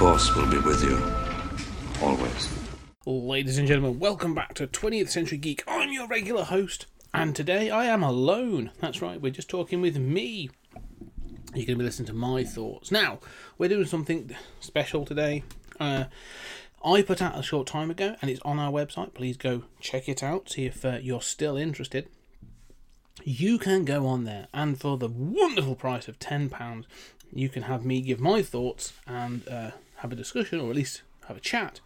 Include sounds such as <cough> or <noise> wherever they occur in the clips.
Force will be with you. Always. Ladies and gentlemen, welcome back to 20th Century Geek. I'm your regular host, and today I am alone. That's right, we're just talking with me. You're going to be listening to my thoughts. Now, we're doing something special today. Uh, I put out a short time ago, and it's on our website. Please go check it out, see if uh, you're still interested. You can go on there, and for the wonderful price of £10, you can have me give my thoughts and uh, have a discussion, or at least have a chat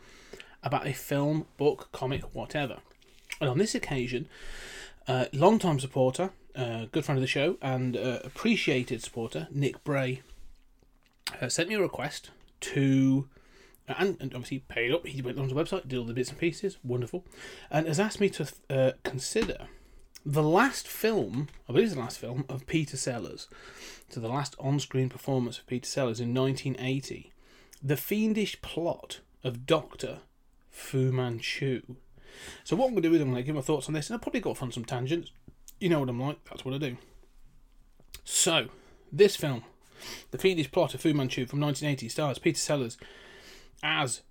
about a film, book, comic, whatever. And on this occasion, uh, long-time supporter, uh, good friend of the show, and uh, appreciated supporter, Nick Bray, uh, sent me a request to, and, and obviously paid up. He went on the website, did all the bits and pieces, wonderful, and has asked me to uh, consider the last film, I believe it's the last film, of Peter Sellers. So the last on-screen performance of Peter Sellers in 1980. The fiendish plot of Doctor Fu Manchu. So what I'm going to do is I'm going to give my thoughts on this, and I'll probably go off on some tangents. You know what I'm like. That's what I do. So this film, The Fiendish Plot of Fu Manchu from 1980, stars Peter Sellers as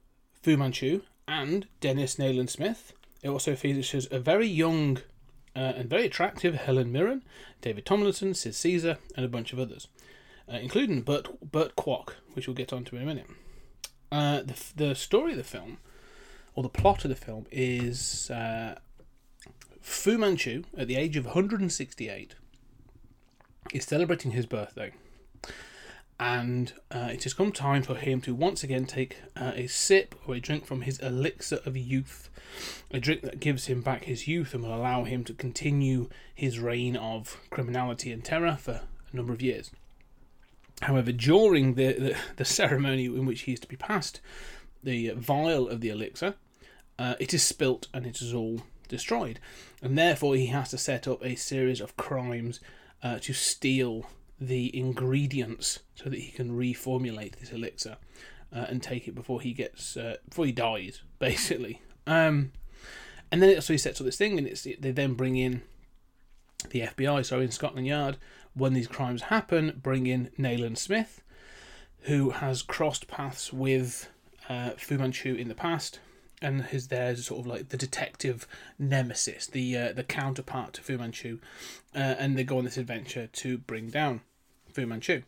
Fu Manchu and Dennis Nayland Smith. It also features a very young uh, and very attractive Helen Mirren, David Tomlinson, Sid Caesar, and a bunch of others, uh, including Burt, Burt Kwouk, which we'll get onto in a minute. Uh, the, the story of the film, or the plot of the film, is uh, Fu Manchu, at the age of 168, is celebrating his birthday. And uh, it has come time for him to once again take uh, a sip or a drink from his elixir of youth. A drink that gives him back his youth and will allow him to continue his reign of criminality and terror for a number of years. However, during the, the, the ceremony in which he is to be passed the vial of the elixir, uh, it is spilt and it is all destroyed. And therefore, he has to set up a series of crimes uh, to steal the ingredients so that he can reformulate this elixir uh, and take it before he gets uh, before he dies, <laughs> basically. Um, and then so he sets up this thing, and it's they then bring in the FBI, so in Scotland Yard, when these crimes happen, bring in Nayland Smith, who has crossed paths with uh, Fu Manchu in the past, and is there sort of like the detective nemesis, the uh, the counterpart to Fu Manchu, uh, and they go on this adventure to bring down Fu Manchu.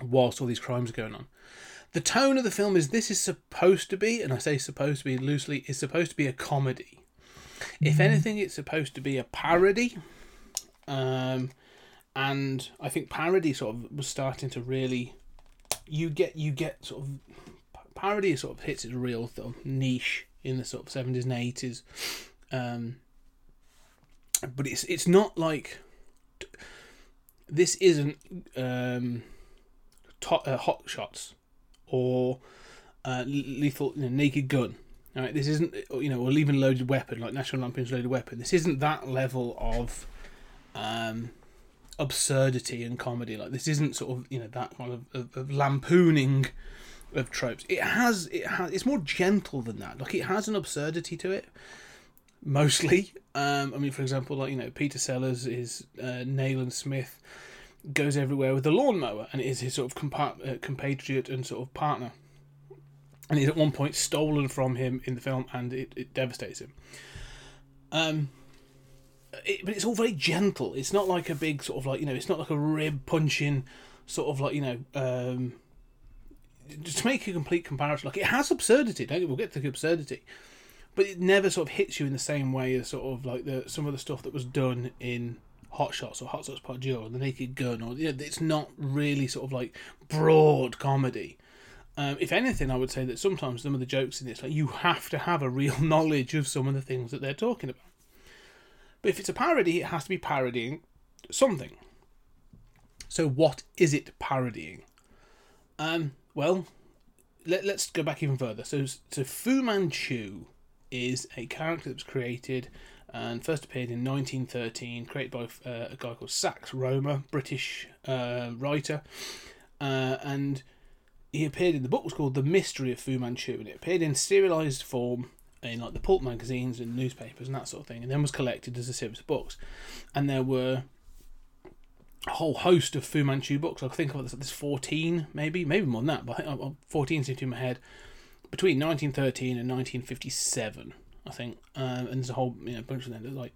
Whilst all these crimes are going on, the tone of the film is this is supposed to be, and I say supposed to be loosely, is supposed to be a comedy. If anything, it's supposed to be a parody. Um, and I think parody sort of was starting to really, you get you get sort of parody sort of hits its real sort of niche in the sort of seventies and eighties. Um, but it's it's not like this isn't um, to, uh, hot shots or uh, lethal you know, naked gun. All right, this isn't you know or even loaded weapon like National Lampoon's Loaded Weapon. This isn't that level of um, absurdity and comedy. Like this isn't sort of you know that kind of, of, of lampooning of tropes. It has it has it's more gentle than that. Like it has an absurdity to it. Mostly, um, I mean, for example, like you know, Peter Sellers is uh, Nayland Smith goes everywhere with the lawnmower, and is his sort of compa- uh, compatriot and sort of partner. And he's at one point stolen from him in the film, and it, it devastates him. Um, it, but it's all very gentle. It's not like a big sort of like you know, it's not like a rib punching sort of like you know. Um, to make a complete comparison, like it has absurdity. Don't we'll get to the absurdity, but it never sort of hits you in the same way as sort of like the some of the stuff that was done in Hot Shots or Hot Shots Part Two or The Naked Gun, or you know, it's not really sort of like broad comedy. Um, if anything, I would say that sometimes some of the jokes in this, like you have to have a real <laughs> knowledge of some of the things that they're talking about. But if it's a parody, it has to be parodying something. So, what is it parodying? Um, well, let, let's go back even further. So, so Fu Manchu is a character that was created and first appeared in 1913, created by uh, a guy called Sax Rohmer, British uh, writer, uh, and he appeared in the book was called The Mystery of Fu Manchu, and it appeared in serialized form in like the pulp magazines and newspapers and that sort of thing, and then was collected as a series of books, and there were a whole host of Fu Manchu books. I think of this, 14, maybe, maybe more than that, but I think uh, 14 seems to in my head. Between 1913 and 1957, I think, um, and there's a whole you know bunch of them. There's like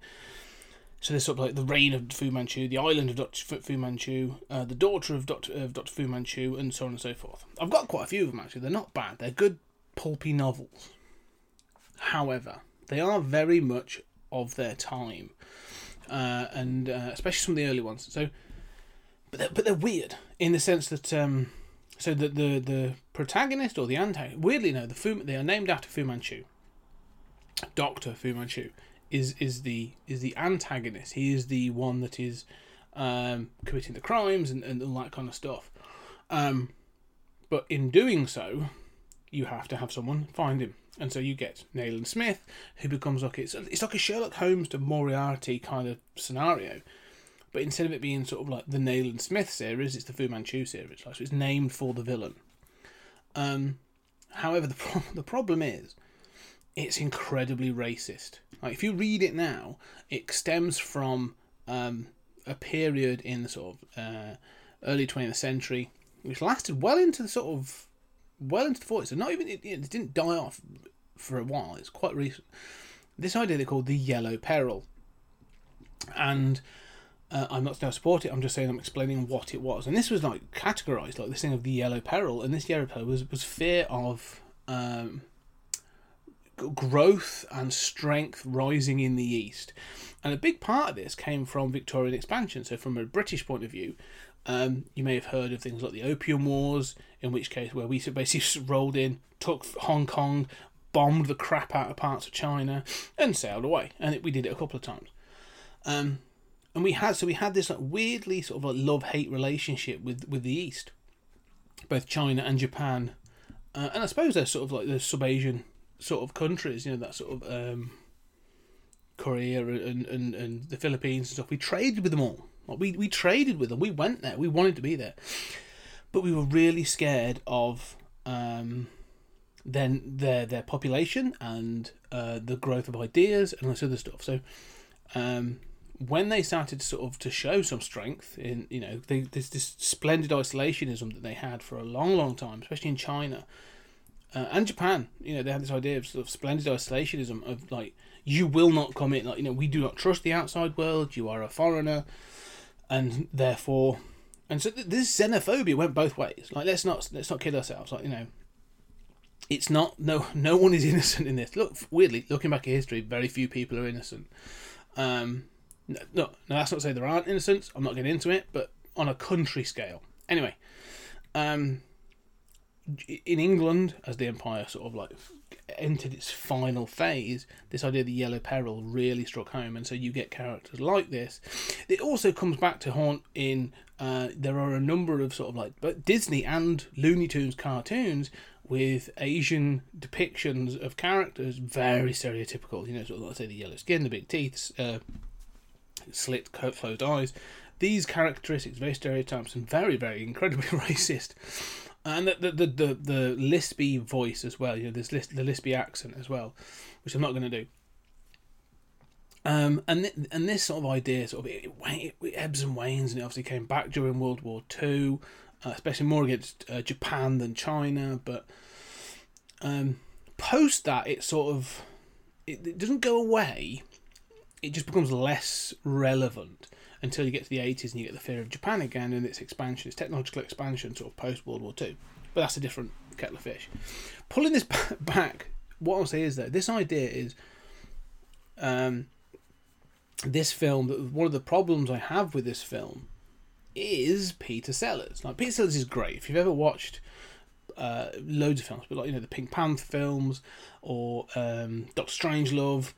so there's sort of like the reign of Fu Manchu, the island of Dr. Fu Manchu, uh, the daughter of Dr. of Dr. Fu Manchu, and so on and so forth. I've got quite a few of them actually. They're not bad. They're good pulpy novels. However, they are very much of their time, uh, and uh, especially some of the early ones. So, but they're, but they're weird in the sense that um, so the the the protagonist or the antagonist, weirdly no, the Fu they are named after Fu Manchu. Doctor Fu Manchu is is the is the antagonist. He is the one that is um, committing the crimes and, and all that kind of stuff. Um, but in doing so, you have to have someone find him, and so you get Nayland Smith, who becomes like it's it's like a Sherlock Holmes to Moriarty kind of scenario. But instead of it being sort of like the Nayland Smith series, it's the Fu Manchu series. Like, so it's named for the villain. Um, however, the <laughs> pro- the problem is it's incredibly racist. Like if you read it now, it stems from um, a period in the sort of uh, early 20th century, which lasted well into the sort of well into the 40s. So not even it, it didn't die off for a while. It's quite recent. This idea they called the yellow peril, and uh, I'm not going to support it. I'm just saying I'm explaining what it was. And this was like categorized like this thing of the yellow peril, and this yellow peril was was fear of. Um, growth and strength rising in the east. And a big part of this came from Victorian expansion. So, from a British point of view, um, you may have heard of things like the Opium Wars, in which case, where we <laughs> basically rolled in, took Hong Kong, bombed the crap out of parts of China, and sailed away. And it, we did it a couple of times. Um, and we had so we had this like weirdly sort of like love hate relationship with with the East, both China and Japan, uh, and I suppose they're sort of like the sub Asian sort of countries, you know, that sort of um, Korea and, and, and the Philippines and stuff. We traded with them all. We, we traded with them. We went there. We wanted to be there. But we were really scared of um, then their their population and uh, the growth of ideas and all this other stuff. So um, when they started to sort of to show some strength in you know they, there's this splendid isolationism that they had for a long long time, especially in China uh, and Japan, you know, they had this idea of sort of splendid isolationism of like you will not come in, like you know, we do not trust the outside world. You are a foreigner, and therefore, and so th- this xenophobia went both ways. Like let's not let's not kid ourselves. Like you know, it's not no no one is <laughs> innocent in this. Look, weirdly looking back at history, very few people are innocent. Um, no, no, that's not to say there aren't innocents. I'm not getting into it, but on a country scale. Anyway, um, in England, as the empire sort of like entered its final phase, this idea of the yellow peril really struck home, and so you get characters like this. It also comes back to haunt in. Uh, there are a number of sort of like but Disney and Looney Tunes cartoons with Asian depictions of characters very stereotypical. You know, sort of like say the yellow skin, the big teeth, uh, slit, closed eyes. These characteristics very stereotypes and very, very incredibly <laughs> racist and the the the the, the lispy voice as well. You know, this lis- the lispy accent as well, which I'm not going to do. Um, and th- and this sort of idea sort of it, it, it, ebbs and wanes, and it obviously came back during World War Two, uh, especially more against uh, Japan than China. But um, post that, it sort of it, it doesn't go away. It just becomes less relevant until you get to the 80s and you get the fear of Japan again and its expansion, its technological expansion, sort of post World War II. But that's a different kettle of fish. Pulling this <laughs> back, what I'll say is that this idea is um, this film, one of the problems I have with this film is Peter Sellers. Like, Peter Sellers is great. If you've ever watched uh, loads of films, but like, you know, the Pink Panther films or um, Doctor Strangelove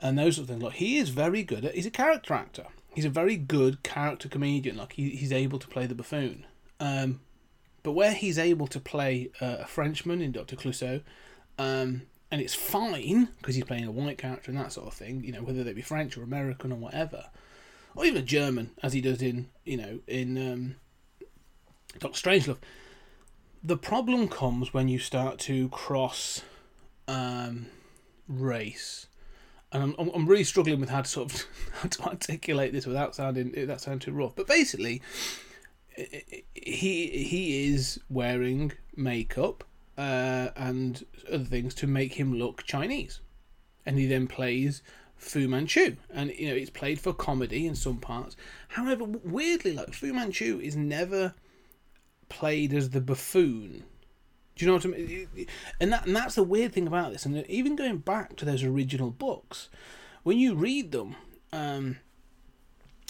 and those sort of things, like, he is very good at, he's a character actor he's a very good character comedian. Like he, he's able to play the buffoon. Um, but where he's able to play uh, a Frenchman in Doctor Clouseau, um, and it's fine because he's playing a white character and that sort of thing. You know, whether they be French or American or whatever, or even a German, as he does in you know in um, Doctor Strangelove. The problem comes when you start to cross um, race, and I'm, I'm really struggling with how to sort of <laughs> how to articulate this without sounding that sound too rough. But basically, he he is wearing makeup uh, and other things to make him look Chinese, and he then plays Fu Manchu, and you know it's played for comedy in some parts. However, weirdly, like Fu Manchu is never played as the buffoon. Do you know what I mean? And that and that's the weird thing about this. And even going back to those original books, when you read them, um,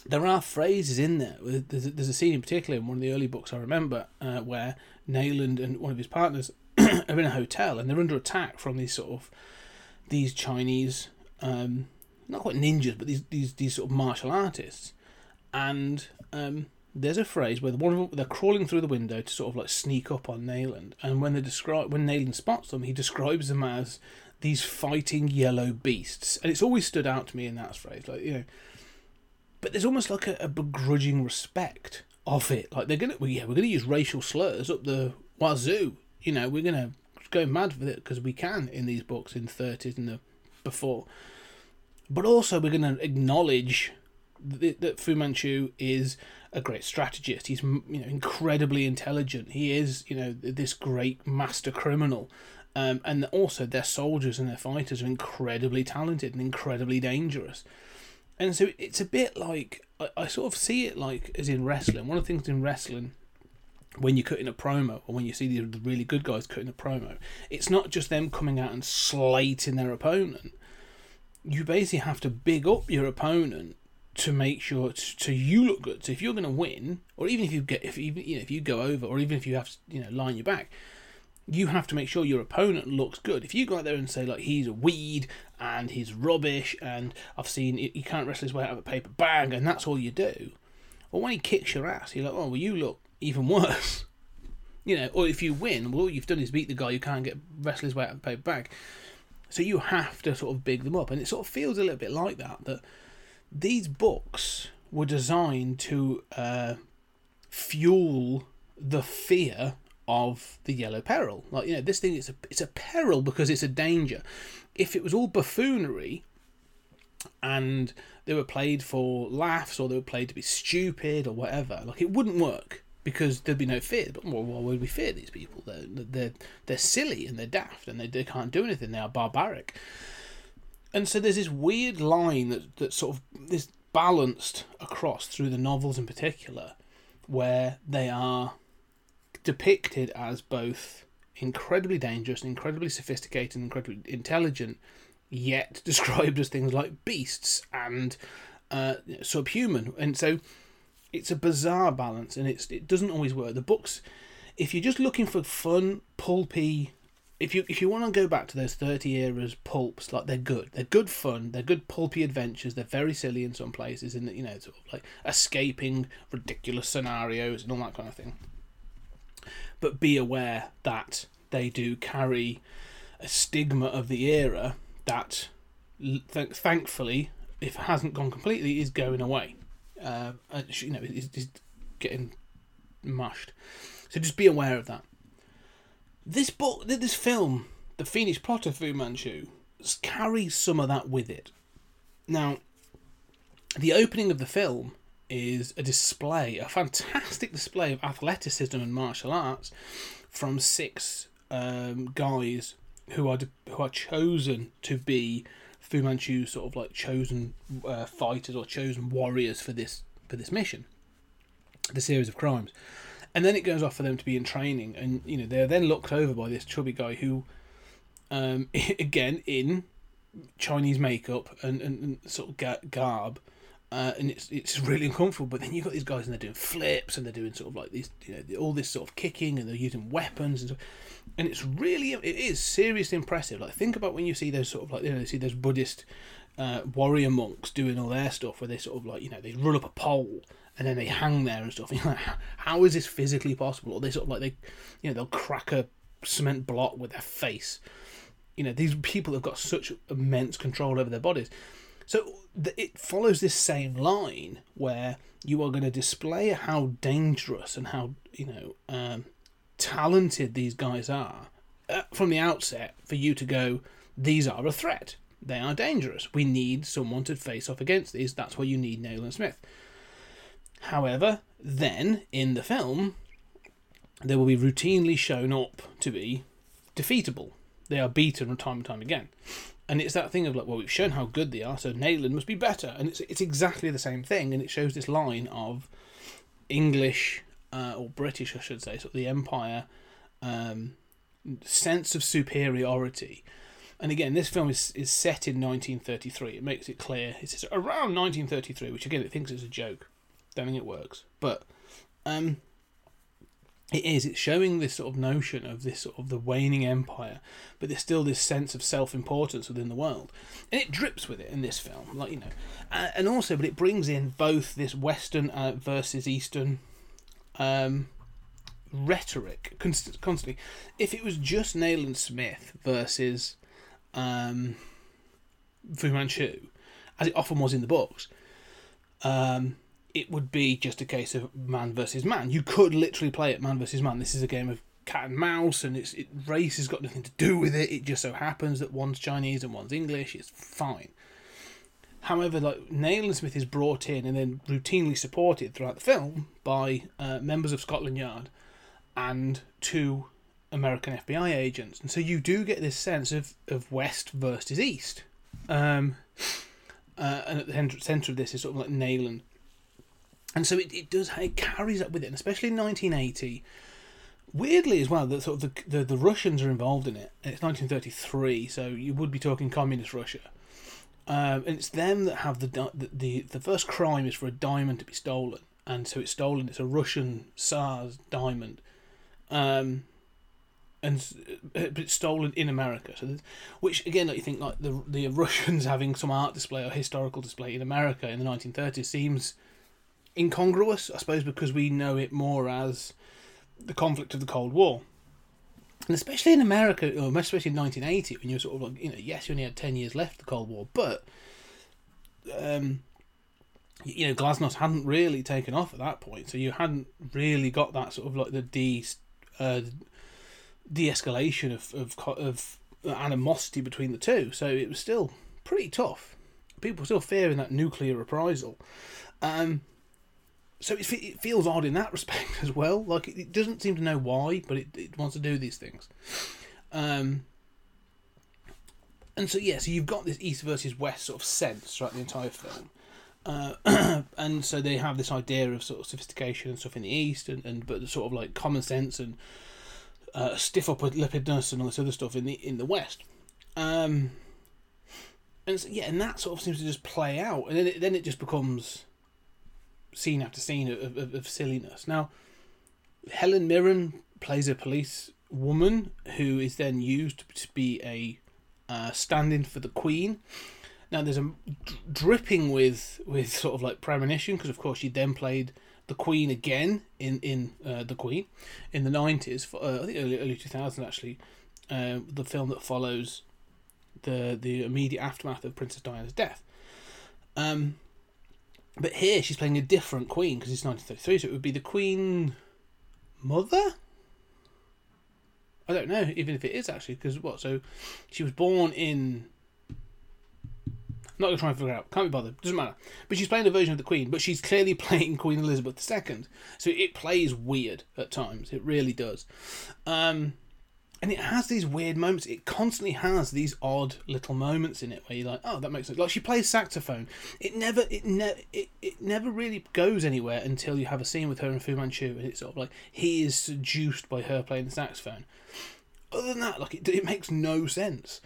there are phrases in there. There's a, there's a scene in particular in one of the early books I remember uh, where Nayland and one of his partners <clears throat> are in a hotel and they're under attack from these sort of these Chinese, um, not quite ninjas, but these these these sort of martial artists, and um, there's a phrase where one of them, they're crawling through the window to sort of like sneak up on Nayland, and when they describe when Nayland spots them, he describes them as these fighting yellow beasts, and it's always stood out to me in that phrase, like you know. But there's almost like a, a begrudging respect of it, like they're gonna, well, yeah, we're gonna use racial slurs up the wazoo, you know, we're gonna go mad with it because we can in these books in the 30s and the before, but also we're gonna acknowledge that, that Fu Manchu is a great strategist. He's you know incredibly intelligent. He is you know this great master criminal, um, and also their soldiers and their fighters are incredibly talented and incredibly dangerous. And so it's a bit like I, I sort of see it like as in wrestling. One of the things in wrestling when you're cutting a promo or when you see the, really good guys cutting a promo, it's not just them coming out and slating their opponent. You basically have to big up your opponent to make sure to, to you look good. So if you're going to win, or even if you get if even you know if you go over, or even if you have to you know line your back, you have to make sure your opponent looks good. If you go out there and say like he's a weed and he's rubbish, and I've seen he can't wrestle his way out of a paper bag, and that's all you do, or when he kicks your ass, you're like, oh well, you look even worse. <laughs> You know, or if you win, well, all you've done is beat the guy who can't get wrestle his way out of a paper bag. So you have to sort of big them up, and it sort of feels a little bit like that. That these books were designed to uh, fuel the fear of the yellow peril. Like you know, this thing is a it's a peril because it's a danger. If it was all buffoonery and they were played for laughs or they were played to be stupid or whatever, like it wouldn't work because there'd be no fear. But why would we fear these people? They're they're they're silly and they're daft and they, they can't do anything. They are barbaric. And so there's this weird line that that sort of is balanced across through the novels in particular, where they are depicted as both incredibly dangerous, incredibly sophisticated, incredibly intelligent, yet <laughs> described as things like beasts and uh, subhuman. And so it's a bizarre balance, and it's it doesn't always work. The books, if you're just looking for fun, pulpy, if you if you want to go back to those thirty eras pulps, like they're good, they're good fun, they're good pulpy adventures. They're very silly in some places, and you know, sort of like escaping ridiculous scenarios and all that kind of thing. But be aware that they do carry a stigma of the era that, th- thankfully, if it hasn't gone completely, is going away uh, you know, is, is getting mushed. So just be aware of that. This book, this film, The Fiendish Plot of Fu Manchu, carries some of that with it. Now, the opening of the film is a display, a fantastic display of athleticism and martial arts from six um, guys who are who are chosen to be Fu Manchu sort of like chosen uh, fighters or chosen warriors for this for this mission, the series of crimes, and then it goes off for them to be in training, and you know they're then looked over by this chubby guy who, um, <laughs> again in Chinese makeup and, and, and sort of garb. Uh, and it's it's really uncomfortable. But then you've got these guys and they're doing flips and they're doing sort of like these, you know, all this sort of kicking and they're using weapons and and it's really it is seriously impressive. Like think about when you see those sort of like you know you see those Buddhist uh, warrior monks doing all their stuff where they sort of like you know they run up a pole and then they hang there and stuff. <laughs> And like, how is this physically possible? Or they sort of like they, you know, they'll crack a cement block with their face. You know, these people have got such immense control over their bodies. So it follows this same line where you are going to display how dangerous and how you know um, talented these guys are uh, from the outset for you to go, these are a threat. They are dangerous. We need someone to face off against these. That's why you need Nayland Smith. However, then in the film, they will be routinely shown up to be defeatable. They are beaten time and time again. And it's that thing of like, well, we've shown how good they are, so Nayland must be better. And it's, it's exactly the same thing. And it shows this line of English, uh, or British, I should say, sort of the Empire um, sense of superiority. And again, this film is, is set in 1933. It makes it clear. It's around 1933, which again, it thinks is a joke. Don't think it works. But um, it is. It's showing this sort of notion of this sort of the waning empire, but there's still this sense of self-importance within the world, and it drips with it in this film, like you know, uh, and also, but it brings in both this Western uh, versus Eastern um, rhetoric const- constantly. If it was just Nayland Smith versus um, Fu Manchu, as it often was in the books, um, it would be just a case of man versus man. You could literally play it man versus man. This is a game of cat and mouse, and it's it, race has got nothing to do with it. It just so happens that one's Chinese and one's English. It's fine. However, like Nayland Smith is brought in and then routinely supported throughout the film by uh, members of Scotland Yard and two American FBI agents, and so you do get this sense of, of West versus East. Um, uh, and at the centre of this is sort of like Nayland and so it, it does it carries up with it, and especially in 1980. Weirdly, as well, that sort of the, the the Russians are involved in it. It's 1933, so you would be talking communist Russia, um, and it's them that have the, the the the first crime is for a diamond to be stolen, and so it's stolen. It's a Russian Tsar's diamond, um, and uh, but it's stolen in America. So, which again, like you think, like the the Russians <laughs> having some art display or historical display in America in the 1930s seems incongruous, I suppose, because we know it more as the conflict of the Cold War. And especially in America, or especially in 1980, when you're sort of like, you know, yes, you only had 10 years left of the Cold War, but, um, you know, Glasnost hadn't really taken off at that point, so you hadn't really got that sort of like the de, uh, de-escalation of, of, of animosity between the two, so it was still pretty tough. People were still fearing that nuclear reprisal. Um, so it, it feels odd in that <laughs> respect as well. Like it, it doesn't seem to know why, but it, it wants to do these things. Um, and so yeah, so you've got this East versus West sort of sense throughout the entire film. Uh, <clears throat> and so they have this idea of sort of sophistication and stuff in the East, and, and but sort of like common sense and uh, stiff upper lipidness and all this other stuff in the in the West. Um, and so, yeah, and that sort of seems to just play out, and then it, then it just becomes scene after scene of, of, of silliness. Now, Helen Mirren plays a police woman who is then used to be a uh, stand-in for the Queen. Now, there's a dripping with with sort of like premonition because, of course, she then played the Queen again in in uh, the Queen in the nineties. Uh, I think early early two thousand actually, uh, the film that follows the the immediate aftermath of Princess Diana's death. Um, but here she's playing a different queen because it's 1933, so it would be the queen mother. I don't know, even if it is actually, because what? So she was born in. I'm not going to try and figure it out. Can't be bothered. Doesn't matter. But she's playing a version of the Queen, but she's clearly <laughs> playing Queen Elizabeth II. So it plays weird at times. It really does. Um, and it has these weird moments. It constantly has these odd little moments in it where you're like, oh, that makes sense. Like she plays saxophone. It never, it never, it, it never really goes anywhere until you have a scene with her and Fu Manchu, and it's sort of like he is seduced by her playing the saxophone. Other than that, like it, it makes no sense.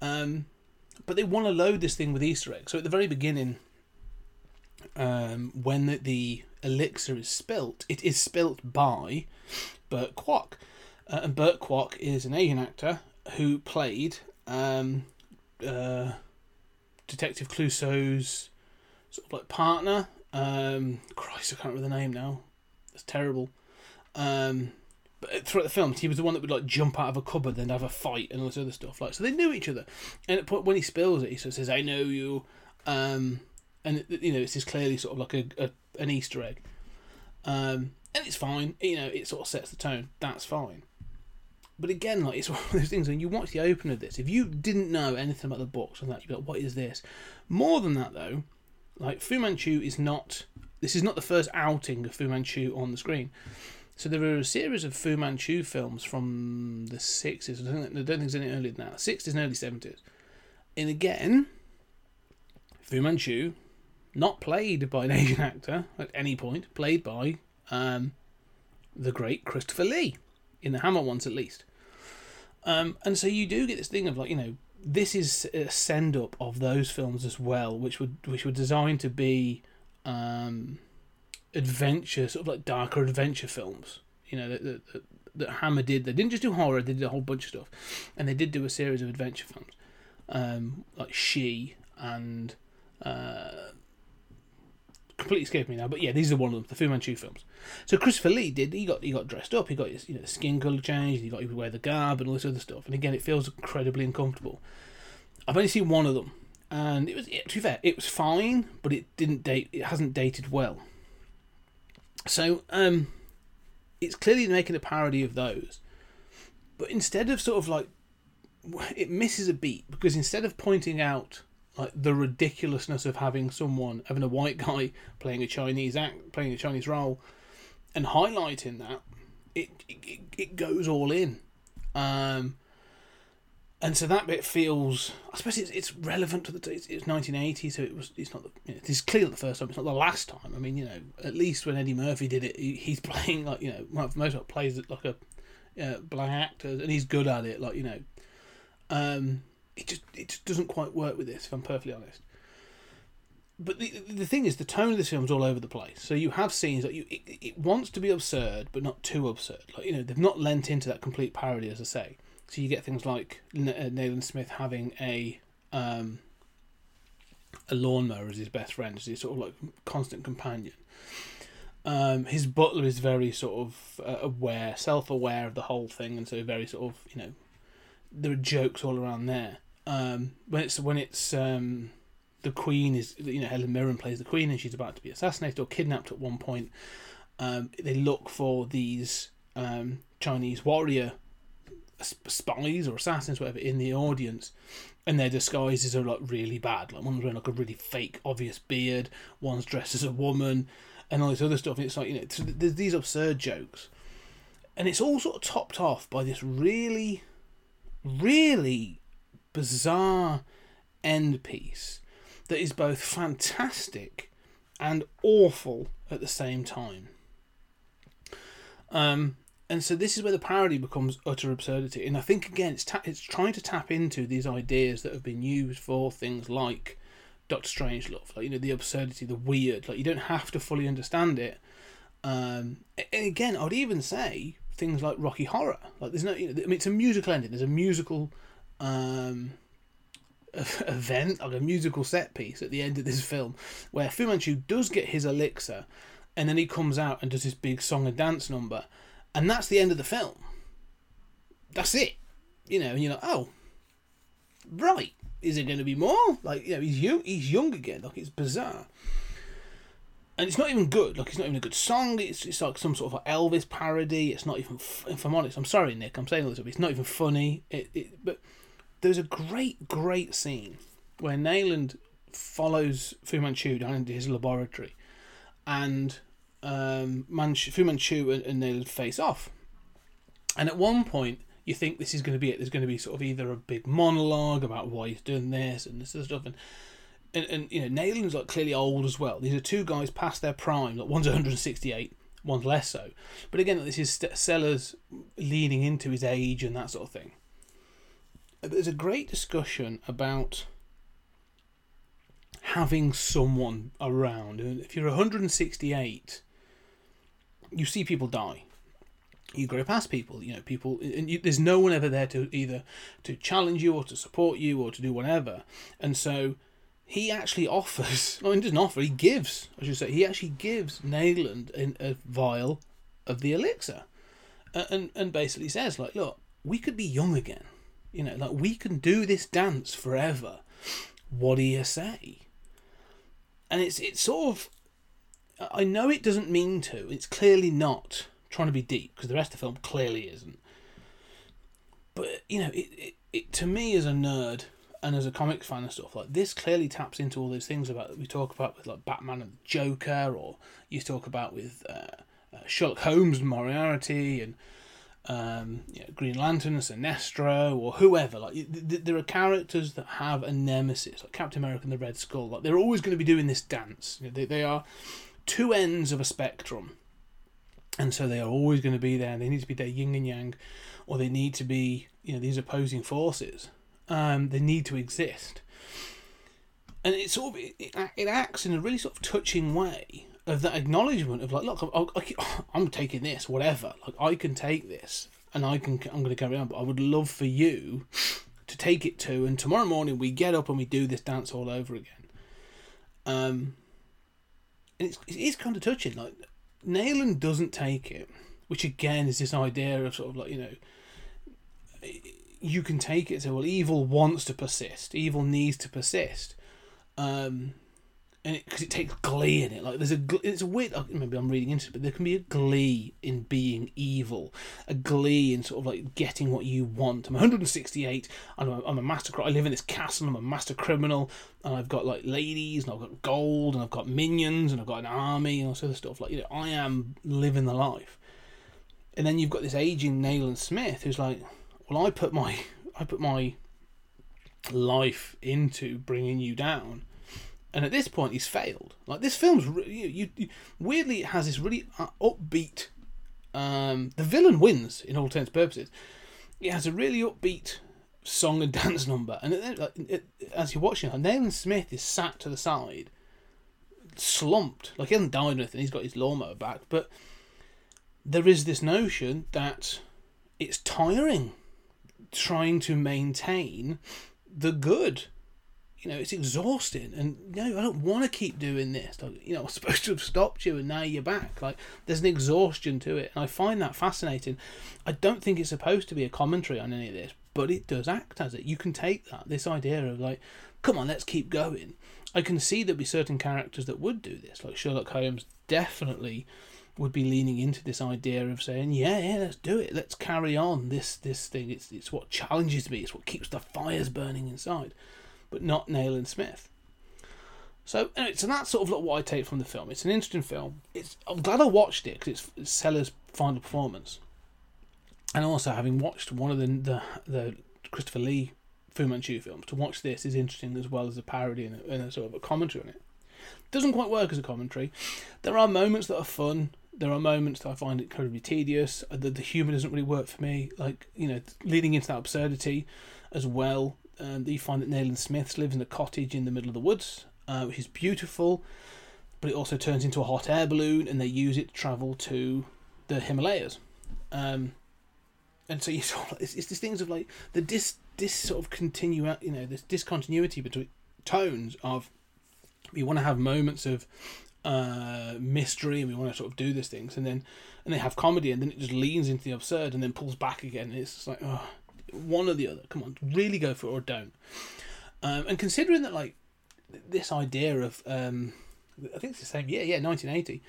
Um, but they want to load this thing with Easter eggs. So at the very beginning, um, when the, the elixir is spilt, it is spilt by Burt Kwouk uh, and Burt Kwouk is an Asian actor who played um, uh, Detective Clouseau's sort of like partner Um, Christ, I can't remember the name now. It's terrible. Um, but throughout the film, he was the one that would like jump out of a cupboard, then have a fight and all this other stuff. Like, so they knew each other. And at point when he spills it, he sort of says, "I know you," um, and you know, it's just clearly sort of like a, a an Easter egg. Um, and it's fine. You know, it sort of sets the tone. That's fine. But again, like it's <laughs> one of those things when you watch the open of this, if you didn't know anything about the box and that, you'd be like, "What is this?" More than that, though, like Fu Manchu is not. This is not the first outing of Fu Manchu on the screen. So there are a series of Fu Manchu films from the sixties. I don't think, I don't think there's any earlier than that. Sixties and early seventies. And again, Fu Manchu, not played by an Asian actor at any point, played by um, the great Christopher Lee in the Hammer ones at least. Um, and so you do get this thing of like you know this is a send up of those films as well, which would which were designed to be um, adventure, sort of like darker adventure films. You know that, that, that, Hammer did. They didn't just do horror; they did a whole bunch of stuff, and they did do a series of adventure films, um, like She and uh, completely escaped me now. But yeah, these are one of them, the Fu Manchu films. So Christopher Lee did. He got he got dressed up. He got his you know skin color changed. He got he would wear the garb and all this other stuff. And again, it feels incredibly uncomfortable. I've only seen one of them, and it was to be fair, it was fine, but it didn't date. It hasn't dated well. So um, it's clearly making a parody of those, but instead of sort of like it misses a beat because instead of pointing out like the ridiculousness of having someone having a white guy playing a Chinese act playing a Chinese role and highlighting that it it, it goes all in. Um and so that bit feels I suppose it's, it's relevant to the it's, it's 1980 so it was it's not the, you know, it's clearly the first time it's not the last time. I mean you know at least when Eddie Murphy did it he, he's <laughs> playing like you know most part plays like a uh, black actor and he's good at it like you know. Um it just it just doesn't quite work with this if I'm perfectly honest but the the thing is the tone of this film's all over the place so you have scenes that you it, it wants to be absurd but not too absurd like you know they've not lent into that complete parody as I say so you get things like Nayland Smith having a um, a lawnmower as his best friend, as his sort of like constant companion. Um, his butler is very sort of uh, aware, self-aware of the whole thing, and so very sort of you know, there are jokes all around there. Um, when it's when it's um, the queen is you know Helen Mirren plays the queen and she's about to be assassinated or kidnapped at one point. Um, they look for these um, Chinese warrior spies or assassins, whatever, in the audience, and their disguises are like really bad. Like one's wearing like a really fake, obvious beard. One's dressed as a woman, and all this other stuff. And it's like you know, there's these absurd jokes, and it's all sort of topped off by this really, really bizarre end piece that is both fantastic and awful at the same time. Um, and so this is where the parody becomes utter absurdity. And I think again, it's ta- it's trying to tap into these ideas that have been used for things like Doctor Strangelove, like you know the absurdity, the weird. Like you don't have to fully understand it. Um, and again, I'd even say things like Rocky Horror. Like there's no, you know, I mean, it's a musical ending. There's a musical um, <laughs> event, like a musical set piece at the end of this film, where Fu Manchu does get his elixir, and then he comes out and does this big song and dance number and that's the end of the film. That's it. You know, and you're like, oh, right. Is it going to be more? Like, you know, he's young. He's young again. Like, it's bizarre. And it's not even good. Like, it's not even a good song. It's, it's like some sort of Elvis parody. It's not even. If I'm honest, I'm sorry, Nick. I'm saying all this, but it's not even funny. It, it, but there's a great, great scene where Nayland follows Fu Manchu down into his laboratory, and um, Manchu, Fu Manchu and, and Nayland face off. And at one point, you think this is going to be it. There's going to be sort of either a big monologue about why he's doing this and this sort of stuff, and and, and you know Nayland's like clearly old as well. These are two guys past their prime. Like one's 168, one's less so. But again, this is Sellers leaning into his age and that sort of thing. There's a great discussion about having someone around. And if you're 168 you see people die. You grow past people, you know, people, and you, there's no one ever there to either to challenge you or to support you or to do whatever. And so, he actually offers, <laughs> no, he doesn't offer, he gives, I should say, he actually gives Nayland a, a vial of the elixir. And, and basically says, like, look, we could be young again. You know, like, we can do this dance forever. What do you say? And it's, it's sort of, I know it doesn't mean to, it's clearly not trying to be deep, because the rest of the film clearly isn't. But, you know, it, it, it to me as a nerd, and as a comic fan and stuff like this clearly taps into all those things about that we talk about with like Batman and Joker or you talk about with uh, uh, Sherlock Holmes and Moriarty and um, you know, Green Lantern Sinestro or whoever. Like th- th- there are characters that have a nemesis like Captain America and the Red Skull. Like they're always going to be doing this dance. You know, they, they are two ends of a spectrum. And so they are always going to be there. They need to be their yin and yang or they need to be you know these opposing forces. Um, they need to exist. And it sort of it, it acts in a really sort of touching way of that acknowledgement of like, look, I, am <laughs> taking this, whatever. Like I can take this, and I can. I'm going to carry on. But I would love for you to take it too. And tomorrow morning we get up and we do this dance all over again. Um, and it's it is kind of touching. Like Nayland doesn't take it, which again is this idea of sort of like you know you can take it. So, well, evil wants to persist. Evil needs to persist. Um, and because it, it, takes glee in it, like there's a it's a weird. Maybe I'm reading into it, but there can be a glee in being evil, a glee in sort of like getting what you want. I'm 168. I'm a, I'm a master. I live in this castle. I'm a master criminal, and I've got like ladies, and I've got gold, and I've got minions, and I've got an army, and all sort of stuff. Like you know, I am living the life. And then you've got this aging Nayland Smith who's like, well, I put my I put my life into bringing you down, and at this point he's failed. Like this film's you, you, you weirdly it has this really uh, upbeat. Um, the villain wins in all intents and purposes. It has a really upbeat song and <laughs> dance number, and it, it, it, as you're watching, it, Nayland Smith is sat to the side, slumped. Like he hasn't died or anything. He's got his lawnmower back, but there is this notion that it's tiring trying to maintain the good. You know, it's exhausting, and no, I don't want to keep doing this. Like, you know, I'm <laughs> supposed to have stopped you, and now you're back. Like, there's an exhaustion to it, and I find that fascinating. I don't think it's supposed to be a commentary on any of this, but it does act as it. You can take that this idea of like, come on, let's keep going. I can see there'd be certain characters that would do this, like Sherlock Holmes definitely would be leaning into this idea of saying, yeah, yeah, let's do it. Let's carry on this this thing. It's it's what challenges me. It's what keeps the fires burning inside, but not Nayland Smith. So, anyway, so that's sort of like what I take from the film. It's an interesting film. It's I'm glad I watched it because it's, it's Sellers' final performance, and also having watched one of the the, the Christopher Lee Fu Manchu films, to watch this is interesting as well as a parody and a, and a sort of a commentary on it. Doesn't quite work as a commentary. There are moments that are fun there are moments that I find incredibly tedious. Uh, the, the humour doesn't really work for me. Like, you know, leading into that absurdity as well. Um, you find that Nayland Smith lives in a cottage in the middle of the woods, uh, which is beautiful, but it also turns into a hot air balloon and they use it to travel to the Himalayas. Um, and so you <laughs> sort of, it's, it's these things of like the dis, dis sort of continue, you know, this discontinuity between tones of we want to have moments of uh, mystery and we want to sort of do these things and then and they have comedy and then it just leans into the absurd and then pulls back again. And it's like oh one or the other come on really go for it or don't um, and considering that like this idea of um, I think it's the same year yeah 1980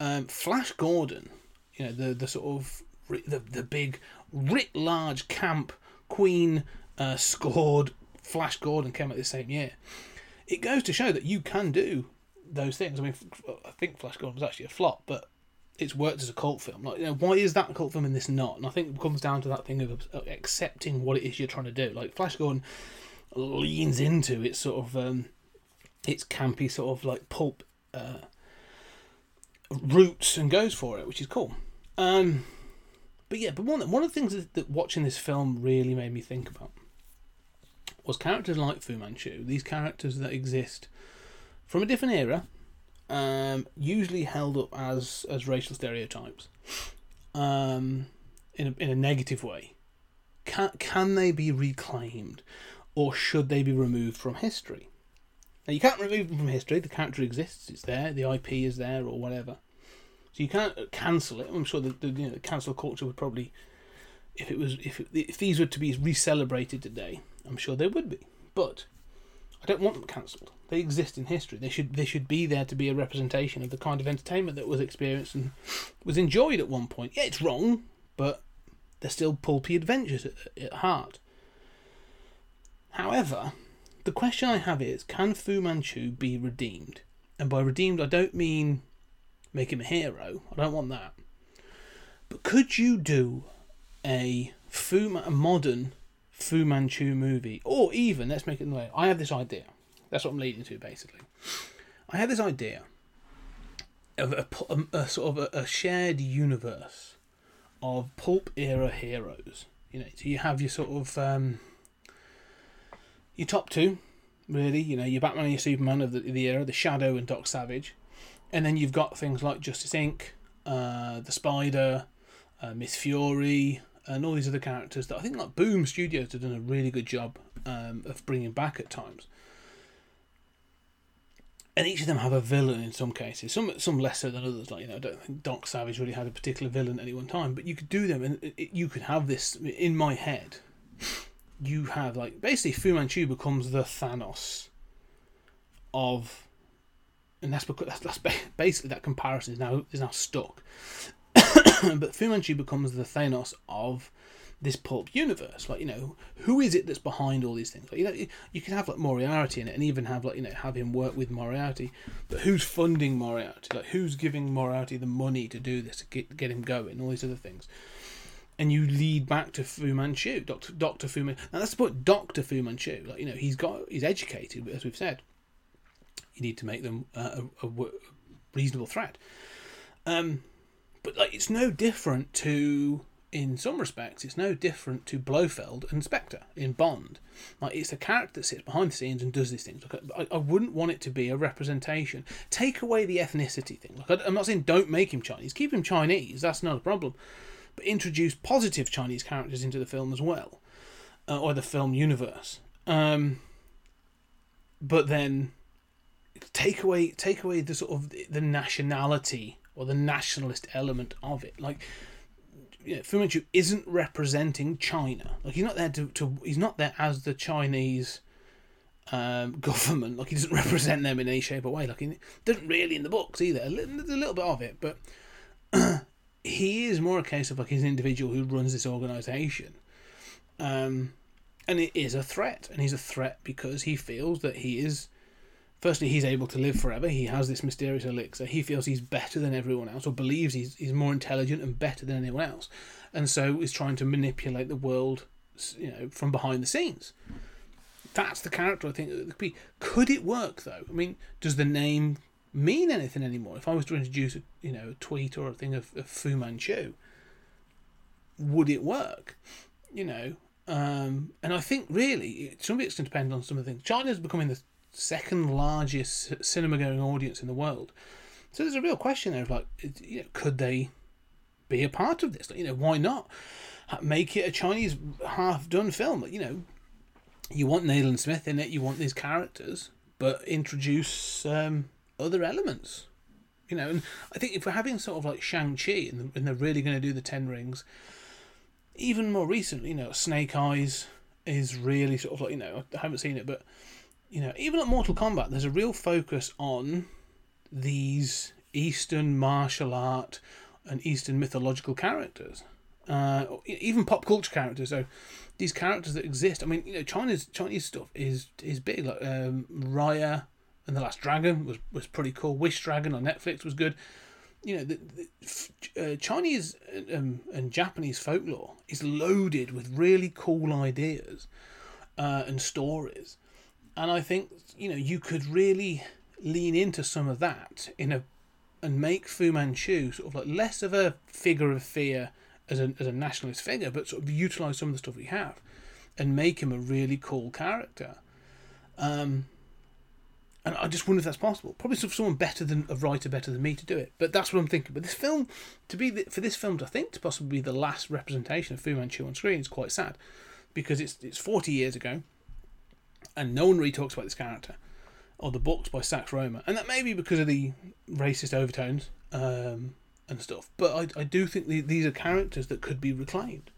um, Flash Gordon you know the the sort of the the big writ large camp Queen uh, scored Flash Gordon came out the same year it goes to show that you can do those things. I mean, I think Flash Gordon was actually a flop, but it's worked as a cult film. Like, you know, why is that a cult film and this not? And I think it comes down to that thing of accepting what it is you're trying to do. Like Flash Gordon leans into its sort of um, its campy sort of like pulp uh, roots and goes for it, which is cool. Um, but yeah, but one one of the things that, that watching this film really made me think about was characters like Fu Manchu. These characters that exist from a different era, um, usually held up as as racial stereotypes, um, in a, in a negative way. Can can they be reclaimed, or should they be removed from history? Now you can't remove them from history. The character exists. It's there. The IP is there, or whatever. So you can't cancel it. I'm sure the, the you know the cancel culture would probably, if it was if it, if these were to be re-celebrated today, I'm sure they would be. But I don't want them cancelled. They exist in history. They should they should be there to be a representation of the kind of entertainment that was experienced and was enjoyed at one point. Yeah, it's wrong, but they're still pulpy adventures at, at heart. However, the question I have is can Fu Manchu be redeemed? And by redeemed, I don't mean make him a hero. I don't want that. But could you do a Fu a modern Fu Manchu movie, or even let's make it the way I have this idea. That's what I'm leading to, basically. I have this idea of a, a, a sort of a, a shared universe of pulp era heroes. You know, so you have your sort of um, your top two, really. You know, your Batman and your Superman of the, the era, the Shadow and Doc Savage, and then you've got things like Justice Inc., uh, the Spider, uh, Miss Fury, and all these other characters that I think like Boom Studios have done a really good job um, of bringing back at times. And each of them have a villain in some cases, some some lesser than others. Like you know, I don't think Doc Savage really had a particular villain at any one time, but you could do them, and it, you could have this in my head you have like basically Fu Manchu becomes the Thanos of, and that's because that's, that's basically that comparison is now is now stuck. <coughs> but Fu Manchu becomes the Thanos of this pulp universe. Like you know, who is it that's behind all these things? Like you know, you can have like Moriarty in it, and even have like you know have him work with Moriarty, but who's funding Moriarty? Like who's giving Moriarty the money to do this to get get him going? All these other things and you lead back to Fu Manchu, Doctor Doctor Fu Manchu. Now that's the point, Doctor Fu Manchu. Like you know, he's got he's educated, but as we've said, you need to make them uh, a, a, reasonable threat. Um, but like it's no different to, in some respects, it's no different to Blofeld and Spectre in Bond. Like it's a character that sits behind the scenes and does these things. Like I, I wouldn't want it to be a representation. Take away the ethnicity thing. Like I, I'm not saying don't make him Chinese. Keep him Chinese. That's not a problem but introduce positive Chinese characters into the film as well, uh, or the film universe. Um, but then take away take away the sort of the nationality or the nationalist element of it. Like you know, Fu Manchu isn't representing China. Like he's not there to, to he's not there as the Chinese um, <laughs> government. Like he doesn't represent them in any shape or way. Like he doesn't really in the books either. A little, a little bit of it, but <clears throat> he is more a case of like he's an individual who runs this organization. Um, and it is a threat. And he's a threat because he feels that he is. Firstly, he's able to live forever. He has this mysterious elixir. He feels he's better than everyone else, or believes he's, he's more intelligent and better than anyone else. And so is trying to manipulate the world, you know, from behind the scenes. That's the character I think could be. Could it work though? I mean, does the name mean anything anymore. If I was to introduce a you know a tweet or a thing of, of Fu Manchu, would it work? You know, um, and I think really to some extent depends on some of the things. China is becoming the second largest cinema going audience in the world, so there's a real question there of like, you know, could they be a part of this? Like, you know, why not make it a Chinese half done film? You know, you want Nayland Smith in it, you want these characters, but introduce. Um, other elements. You know, and I think if we're having sort of like Shang-Chi and, and they're really going to do the Ten Rings, even more recently, you know, Snake Eyes is really sort of like, you know, I haven't seen it, but, you know, even at Mortal Kombat, there's a real focus on these Eastern martial art and Eastern mythological characters. Uh, even pop culture characters. So these characters that exist. I mean, you know, China's Chinese stuff is is big. Like um, Raya, and the Last Dragon was was pretty cool. Wish Dragon on Netflix was good. You know, the, the uh, Chinese um, and Japanese folklore is loaded with really cool ideas uh, and stories, and I think you know you could really lean into some of that in a and make Fu Manchu sort of like less of a figure of fear as a as a nationalist figure, but sort of utilize some of the stuff we have and make him a really cool character. Um, and I just wonder if that's possible. Probably someone better than a writer better than me to do it. But that's what I'm thinking. But this film, to be the, for this film to think to possibly be the last representation of Fu Manchu on screen is quite sad, because it's it's 40 years ago, and no one really talks about this character. or the books by Sax Rohmer, and that may be because of the racist overtones um, and stuff. But I, I do think the, these are characters that could be reclaimed.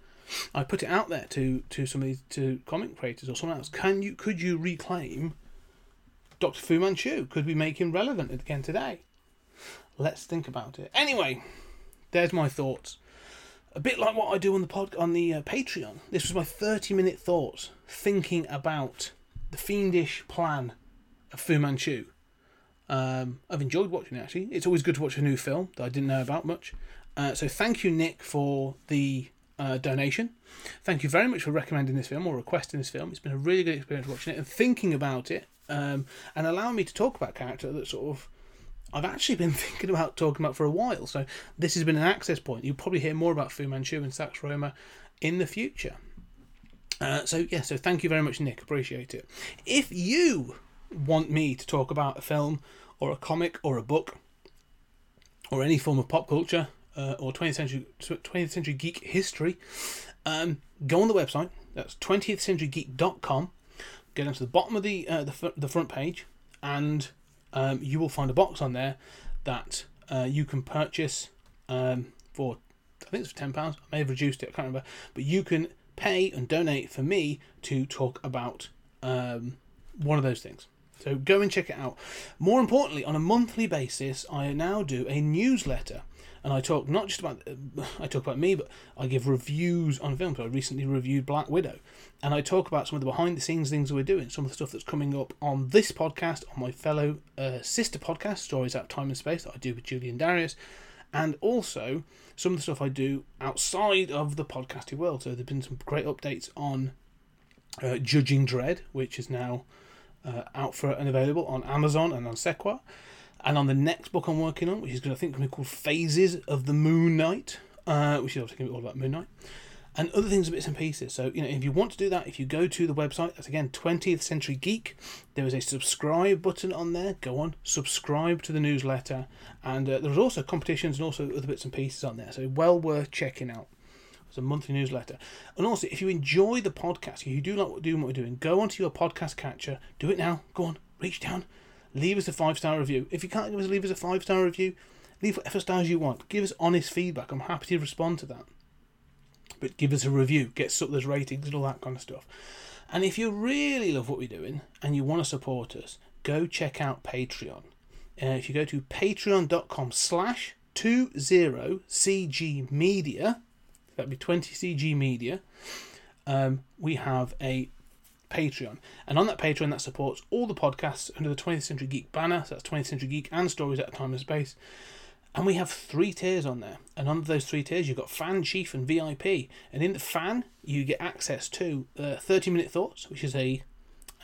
I put it out there to to some of these to comic creators or someone else. Can you could you reclaim Doctor Fu Manchu? Could we make him relevant again today? Let's think about it. Anyway, there's my thoughts. A bit like what I do on the pod on the uh, Patreon. This was my 30 minute thoughts thinking about the fiendish plan of Fu Manchu. Um, I've enjoyed watching it actually. It's always good to watch a new film that I didn't know about much. Uh, so thank you, Nick, for the uh, donation. Thank you very much for recommending this film or requesting this film. It's been a really good experience watching it and thinking about it um, and allowing me to talk about character that sort of I've actually been <laughs> thinking about talking about for a while. So this has been an access point. You'll probably hear more about Fu Manchu and Sax Rohmer in the future. Uh, so yeah, so thank you very much, Nick. Appreciate it. If you want me to talk about a film or a comic or a book or any form of pop culture uh, or 20th century 20th century geek history, um, go on the website. That's 20thcenturygeek.com. Go down to the bottom of the uh, the, the front page, and um, you will find a box on there that uh, you can purchase um, for I think it's for ten pounds. I may have reduced it. I can't remember, but you can pay and donate for me to talk about um, one of those things. So go and check it out. More importantly, on a monthly basis, I now do a newsletter, and I talk not just about I talk about me, but I give reviews on films. I recently reviewed Black Widow, and I talk about some of the behind the scenes things we're doing, some of the stuff that's coming up on this podcast, on my fellow uh, sister podcast, Stories Out of Time and Space, that I do with Julian Darius, and also some of the stuff I do outside of the podcasting world. So there've been some great updates on uh, Judging Dredd, which is now uh, out for and available on Amazon and on Sequart. And on the next book I'm working on, which is going to think going to be called Phases of the Moon Knight, uh, which is obviously going to be all about Moon Knight, and other things, bits and pieces. So you know, if you want to do that, if you go to the website, that's again 20th Century Geek. There is a subscribe button on there. Go on, subscribe to the newsletter, and uh, there's also competitions and also other bits and pieces on there. So well worth checking out. It's a monthly newsletter. And also, if you enjoy the podcast, if you do like what, do what we're doing, go onto your podcast catcher. Do it now. Go on, reach down, leave us a five star review. If you can't give us leave us a five star review, leave whatever stars you want. Give us honest feedback. I'm happy to respond to that. But give us a review, get those ratings and all that kind of stuff. And if you really love what we're doing and you want to support us, go check out Patreon. Uh, if you go to patreon.com slash 20cg media, that'd be 20cg media, um, we have a Patreon. And on that Patreon, that supports all the podcasts under the 20th Century Geek banner. So that's 20th Century Geek and Stories at a Time and Space. And we have three tiers on there. And under those three tiers, you've got Fan, Chief, and VIP. And in the Fan, you get access to uh, 30 Minute Thoughts, which is a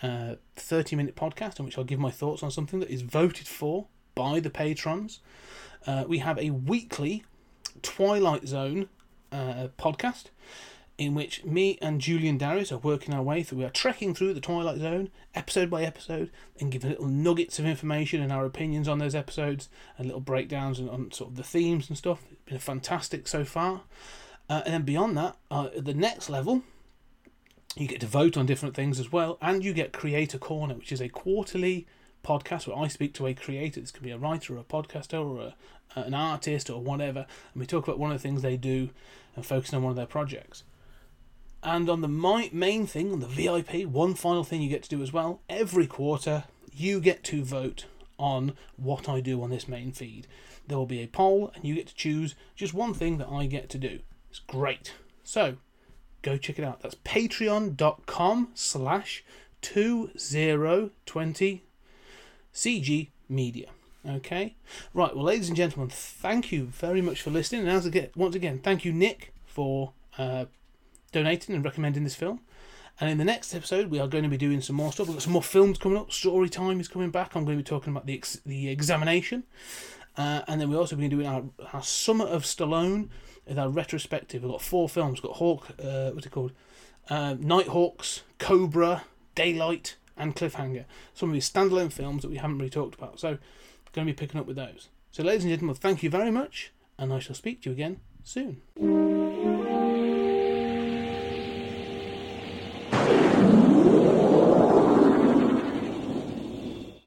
uh, 30 minute podcast in which I'll give my thoughts on something that is voted for by the patrons. Uh, we have a weekly Twilight Zone uh, podcast in which me and Julian Darius are working our way through. We are trekking through the Twilight Zone episode by episode and giving little nuggets of information and our opinions on those episodes and little breakdowns and on sort of the themes and stuff. It's been fantastic so far. Uh, and then beyond that, uh, at the next level, you get to vote on different things as well, and you get Creator Corner, which is a quarterly podcast where I speak to a creator. This could be a writer or a podcaster or a, an artist or whatever, and we talk about one of the things they do and focus on one of their projects. And on the my, main thing, on the VIP, one final thing you get to do as well, every quarter you get to vote on what I do on this main feed. There will be a poll, and you get to choose just one thing that I get to do. It's great. So, go check it out. That's patreon.com slash 2020 CG Media. Okay? Right, well, ladies and gentlemen, thank you very much for listening. And as again, once again, thank you, Nick, for uh, donating and recommending this film. And in the next episode, we are going to be doing some more stuff. We've got some more films coming up. Story time is coming back. I'm going to be talking about the ex- the examination. Uh, and then we're also going to be doing our, our Summer of Stallone with our retrospective. We've got four films. We've got Hawk, uh, what's it called? Uh, Nighthawks, Cobra, Daylight, and Cliffhanger. Some of these standalone films that we haven't really talked about. So, going to be picking up with those. So, ladies and gentlemen, thank you very much, and I shall speak to you again soon.